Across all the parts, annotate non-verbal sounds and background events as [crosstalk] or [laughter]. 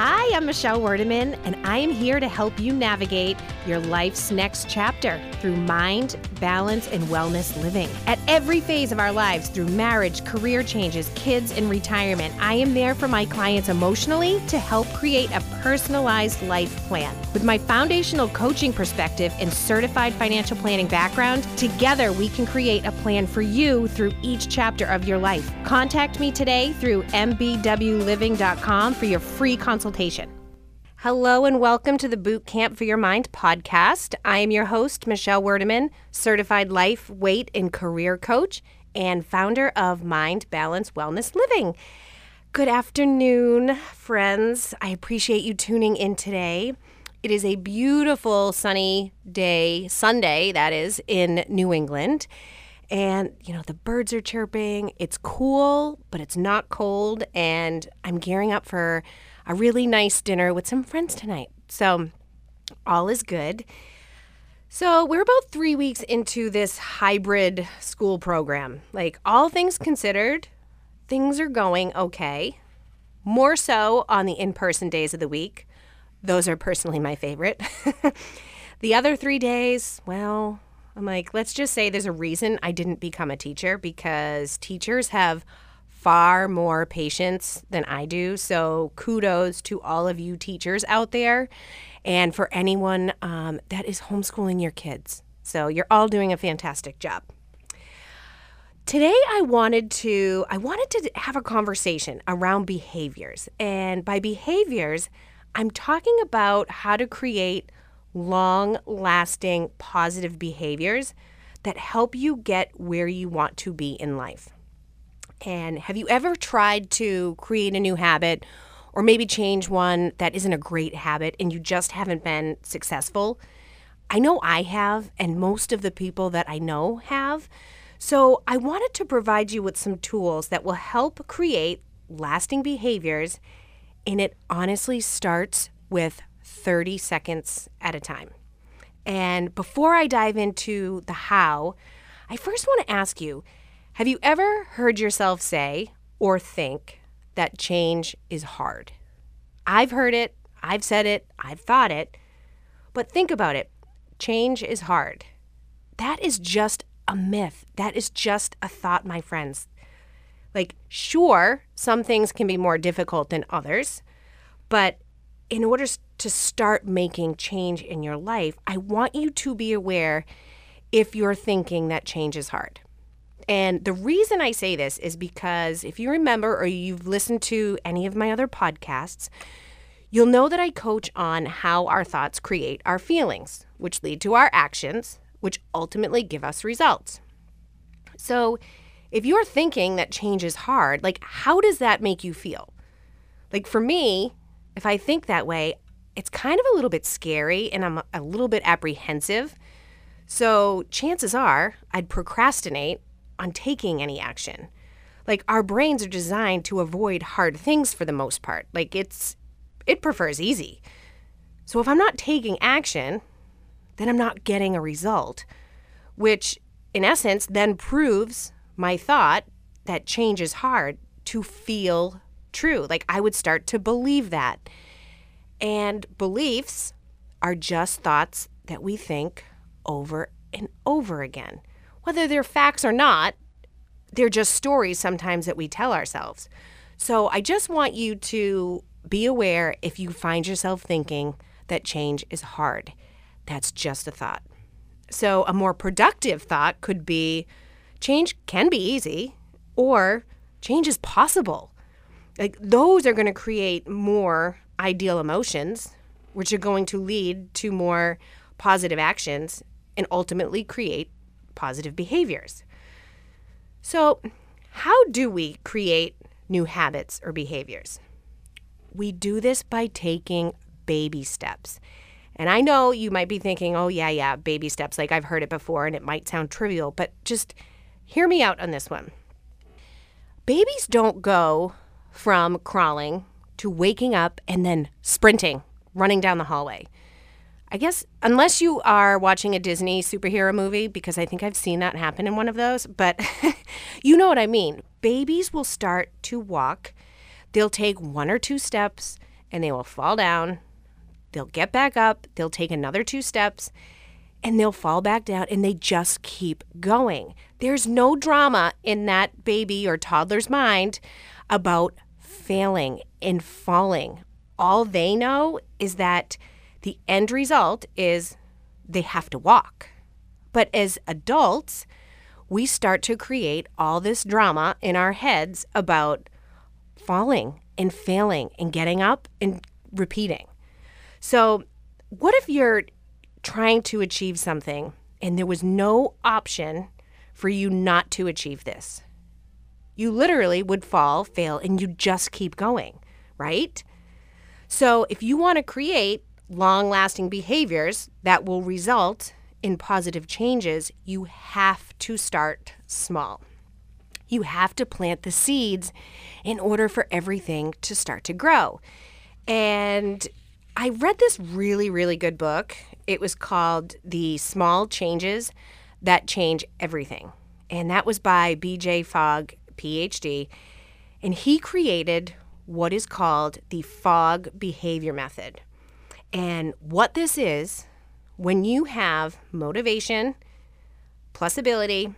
Aha! Hi, I'm Michelle Werdeman, and I am here to help you navigate your life's next chapter through mind, balance, and wellness living. At every phase of our lives, through marriage, career changes, kids, and retirement, I am there for my clients emotionally to help create a personalized life plan. With my foundational coaching perspective and certified financial planning background, together we can create a plan for you through each chapter of your life. Contact me today through mbwliving.com for your free consultation. Hello and welcome to the Boot Camp for Your Mind podcast. I am your host, Michelle Werdeman, certified life, weight, and career coach, and founder of Mind Balance Wellness Living. Good afternoon, friends. I appreciate you tuning in today. It is a beautiful sunny day, Sunday, that is, in New England. And, you know, the birds are chirping. It's cool, but it's not cold. And I'm gearing up for a really nice dinner with some friends tonight. So, all is good. So, we're about three weeks into this hybrid school program. Like, all things considered, things are going okay. More so on the in person days of the week. Those are personally my favorite. [laughs] the other three days, well, I'm like, let's just say there's a reason I didn't become a teacher because teachers have far more patience than I do. So kudos to all of you teachers out there and for anyone um, that is homeschooling your kids. So you're all doing a fantastic job. Today I wanted to I wanted to have a conversation around behaviors. And by behaviors, I'm talking about how to create long-lasting positive behaviors that help you get where you want to be in life. And have you ever tried to create a new habit or maybe change one that isn't a great habit and you just haven't been successful? I know I have, and most of the people that I know have. So I wanted to provide you with some tools that will help create lasting behaviors, and it honestly starts with 30 seconds at a time. And before I dive into the how, I first want to ask you have you ever heard yourself say or think that change is hard? I've heard it, I've said it, I've thought it, but think about it change is hard. That is just a myth. That is just a thought, my friends. Like, sure, some things can be more difficult than others, but in order to start making change in your life, I want you to be aware if you're thinking that change is hard. And the reason I say this is because if you remember or you've listened to any of my other podcasts, you'll know that I coach on how our thoughts create our feelings, which lead to our actions, which ultimately give us results. So, if you're thinking that change is hard, like how does that make you feel? Like for me, if I think that way, it's kind of a little bit scary and I'm a little bit apprehensive. So, chances are I'd procrastinate on taking any action. Like our brains are designed to avoid hard things for the most part. Like it's it prefers easy. So if I'm not taking action, then I'm not getting a result, which in essence then proves my thought that change is hard to feel true. Like I would start to believe that. And beliefs are just thoughts that we think over and over again. Whether they're facts or not, they're just stories sometimes that we tell ourselves. So I just want you to be aware if you find yourself thinking that change is hard. That's just a thought. So a more productive thought could be change can be easy or change is possible. Like those are going to create more ideal emotions, which are going to lead to more positive actions and ultimately create positive behaviors. So, how do we create new habits or behaviors? We do this by taking baby steps. And I know you might be thinking, oh, yeah, yeah, baby steps. Like I've heard it before and it might sound trivial, but just hear me out on this one. Babies don't go from crawling to waking up and then sprinting, running down the hallway. I guess unless you are watching a Disney superhero movie, because I think I've seen that happen in one of those, but [laughs] you know what I mean. Babies will start to walk, they'll take one or two steps, and they will fall down. They'll get back up, they'll take another two steps, and they'll fall back down and they just keep going. There's no drama in that baby or toddler's mind about failing and falling. All they know is that the end result is they have to walk. But as adults, we start to create all this drama in our heads about falling and failing and getting up and repeating. So, what if you're trying to achieve something and there was no option for you not to achieve this? You literally would fall, fail, and you just keep going, right? So, if you want to create long lasting behaviors that will result in positive changes, you have to start small. You have to plant the seeds in order for everything to start to grow. And I read this really, really good book. It was called The Small Changes That Change Everything. And that was by BJ Fogg, PhD. And he created what is called the Fogg Behavior Method. And what this is, when you have motivation plus ability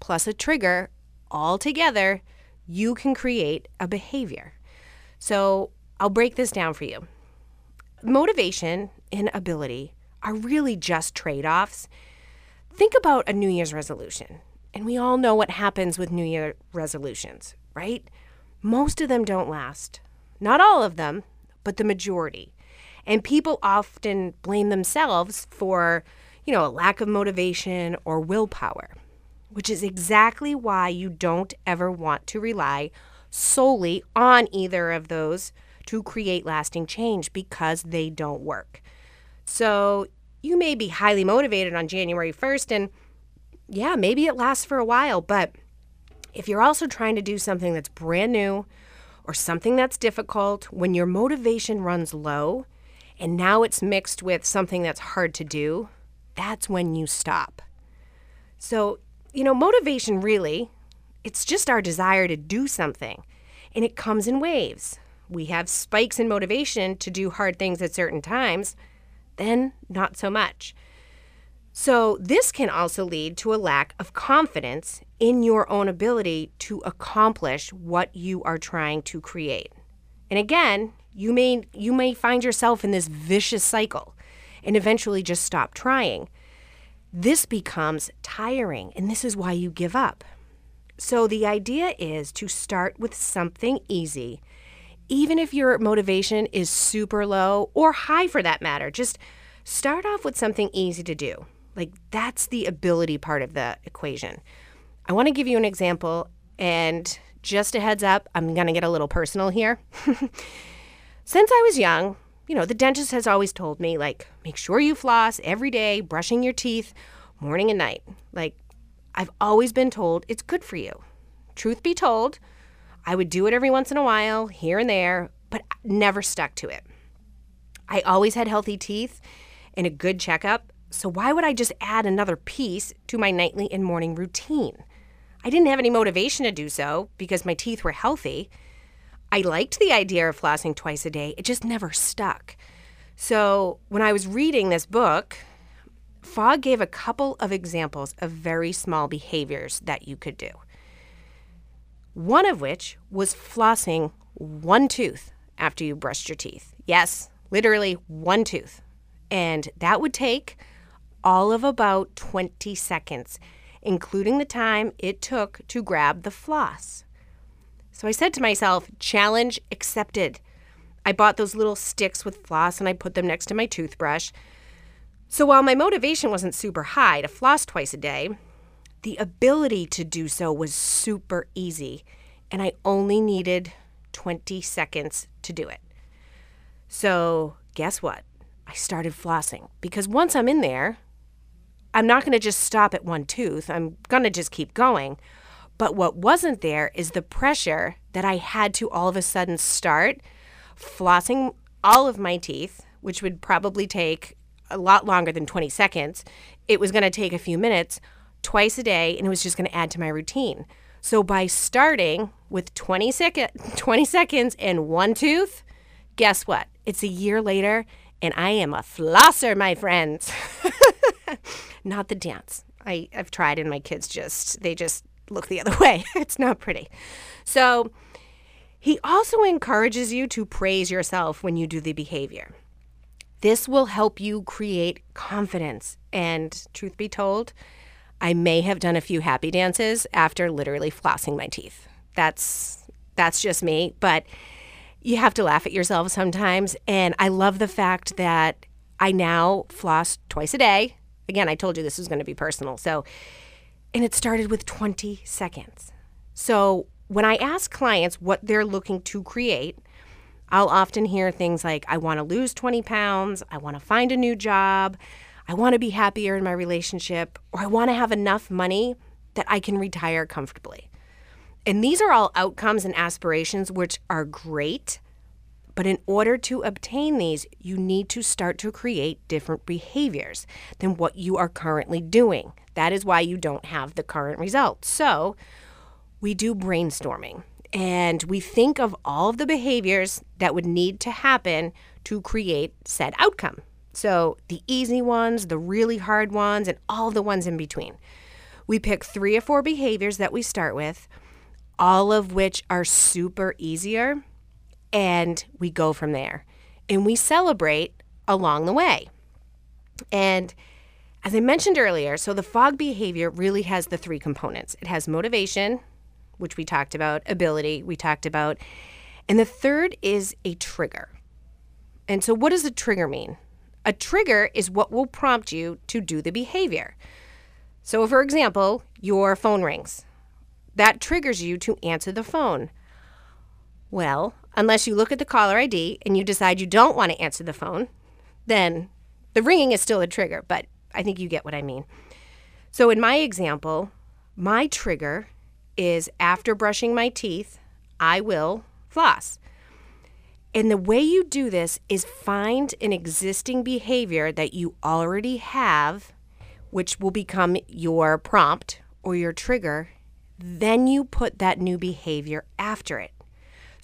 plus a trigger all together, you can create a behavior. So I'll break this down for you. Motivation and ability are really just trade offs. Think about a New Year's resolution. And we all know what happens with New Year resolutions, right? Most of them don't last. Not all of them, but the majority. And people often blame themselves for, you know, a lack of motivation or willpower, which is exactly why you don't ever want to rely solely on either of those to create lasting change because they don't work. So you may be highly motivated on January 1st, and yeah, maybe it lasts for a while, but if you're also trying to do something that's brand new or something that's difficult, when your motivation runs low, and now it's mixed with something that's hard to do, that's when you stop. So, you know, motivation really, it's just our desire to do something, and it comes in waves. We have spikes in motivation to do hard things at certain times, then not so much. So, this can also lead to a lack of confidence in your own ability to accomplish what you are trying to create. And again, you may you may find yourself in this vicious cycle and eventually just stop trying. This becomes tiring and this is why you give up. So the idea is to start with something easy. Even if your motivation is super low or high for that matter, just start off with something easy to do. Like that's the ability part of the equation. I want to give you an example and just a heads up, I'm going to get a little personal here. [laughs] Since I was young, you know, the dentist has always told me, like, make sure you floss every day, brushing your teeth morning and night. Like, I've always been told it's good for you. Truth be told, I would do it every once in a while, here and there, but never stuck to it. I always had healthy teeth and a good checkup, so why would I just add another piece to my nightly and morning routine? I didn't have any motivation to do so because my teeth were healthy. I liked the idea of flossing twice a day, it just never stuck. So when I was reading this book, Fogg gave a couple of examples of very small behaviors that you could do. One of which was flossing one tooth after you brushed your teeth. Yes, literally one tooth. And that would take all of about 20 seconds, including the time it took to grab the floss. So I said to myself, challenge accepted. I bought those little sticks with floss and I put them next to my toothbrush. So while my motivation wasn't super high to floss twice a day, the ability to do so was super easy, and I only needed 20 seconds to do it. So, guess what? I started flossing because once I'm in there, I'm not going to just stop at one tooth. I'm going to just keep going. But what wasn't there is the pressure that I had to all of a sudden start flossing all of my teeth, which would probably take a lot longer than 20 seconds. It was going to take a few minutes twice a day, and it was just going to add to my routine. So by starting with 20, sec- [laughs] 20 seconds and one tooth, guess what? it's a year later and I am a flosser, my friends. [laughs] not the dance. I, I've tried and my kids just, they just look the other [laughs] way. it's not pretty. So he also encourages you to praise yourself when you do the behavior. This will help you create confidence. And truth be told, I may have done a few happy dances after literally flossing my teeth. That's that's just me, but you have to laugh at yourself sometimes. And I love the fact that I now floss twice a day. Again, I told you this was going to be personal. So, and it started with 20 seconds. So, when I ask clients what they're looking to create, I'll often hear things like, I want to lose 20 pounds, I want to find a new job, I want to be happier in my relationship, or I want to have enough money that I can retire comfortably. And these are all outcomes and aspirations which are great. But in order to obtain these, you need to start to create different behaviors than what you are currently doing. That is why you don't have the current results. So, we do brainstorming and we think of all of the behaviors that would need to happen to create said outcome. So, the easy ones, the really hard ones, and all the ones in between. We pick three or four behaviors that we start with all of which are super easier, and we go from there. And we celebrate along the way. And as I mentioned earlier, so the Fogg behavior really has the three components it has motivation, which we talked about, ability, we talked about, and the third is a trigger. And so, what does a trigger mean? A trigger is what will prompt you to do the behavior. So, for example, your phone rings that triggers you to answer the phone. Well, unless you look at the caller ID and you decide you don't want to answer the phone, then the ringing is still a trigger, but I think you get what I mean. So, in my example, my trigger is after brushing my teeth, I will floss. And the way you do this is find an existing behavior that you already have, which will become your prompt or your trigger, then you put that new behavior after it.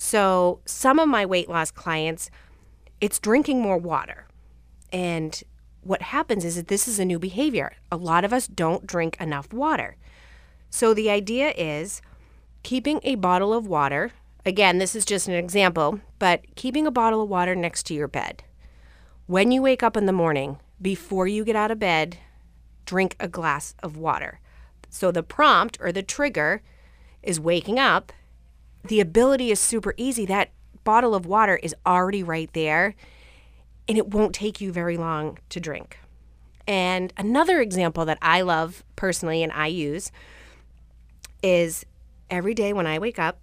So, some of my weight loss clients, it's drinking more water. And what happens is that this is a new behavior. A lot of us don't drink enough water. So, the idea is keeping a bottle of water. Again, this is just an example, but keeping a bottle of water next to your bed. When you wake up in the morning, before you get out of bed, drink a glass of water. So the prompt or the trigger is waking up. The ability is super easy. That bottle of water is already right there, and it won't take you very long to drink. And another example that I love personally and I use is every day when I wake up,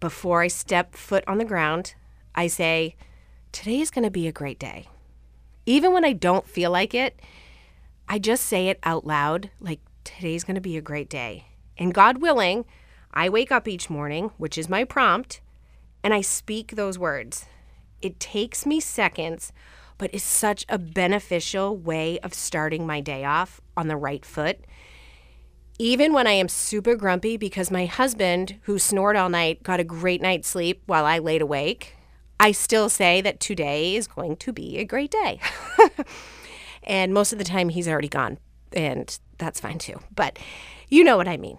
before I step foot on the ground, I say, Today is going to be a great day. Even when I don't feel like it, I just say it out loud, like, today's going to be a great day. And God willing, I wake up each morning, which is my prompt, and I speak those words. It takes me seconds, but it's such a beneficial way of starting my day off on the right foot. Even when I am super grumpy because my husband, who snored all night, got a great night's sleep while I laid awake, I still say that today is going to be a great day. [laughs] and most of the time, he's already gone and that's fine too. But you know what I mean.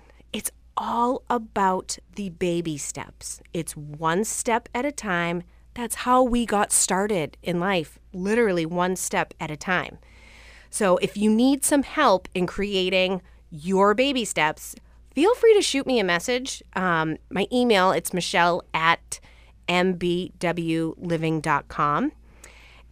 All about the baby steps. It's one step at a time. That's how we got started in life, literally one step at a time. So if you need some help in creating your baby steps, feel free to shoot me a message. Um, my email, it's michelle at mbwliving.com.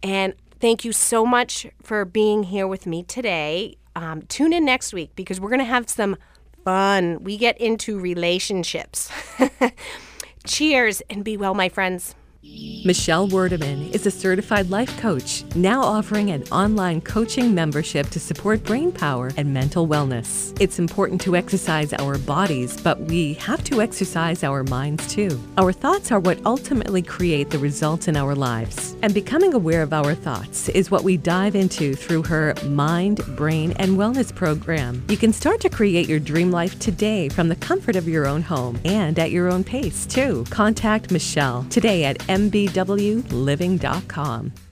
And thank you so much for being here with me today um, tune in next week because we're going to have some fun. We get into relationships. [laughs] Cheers and be well, my friends. Michelle Wordeman is a certified life coach, now offering an online coaching membership to support brain power and mental wellness. It's important to exercise our bodies, but we have to exercise our minds too. Our thoughts are what ultimately create the results in our lives. And becoming aware of our thoughts is what we dive into through her Mind, Brain, and Wellness program. You can start to create your dream life today from the comfort of your own home and at your own pace too. Contact Michelle today at mbwliving.com.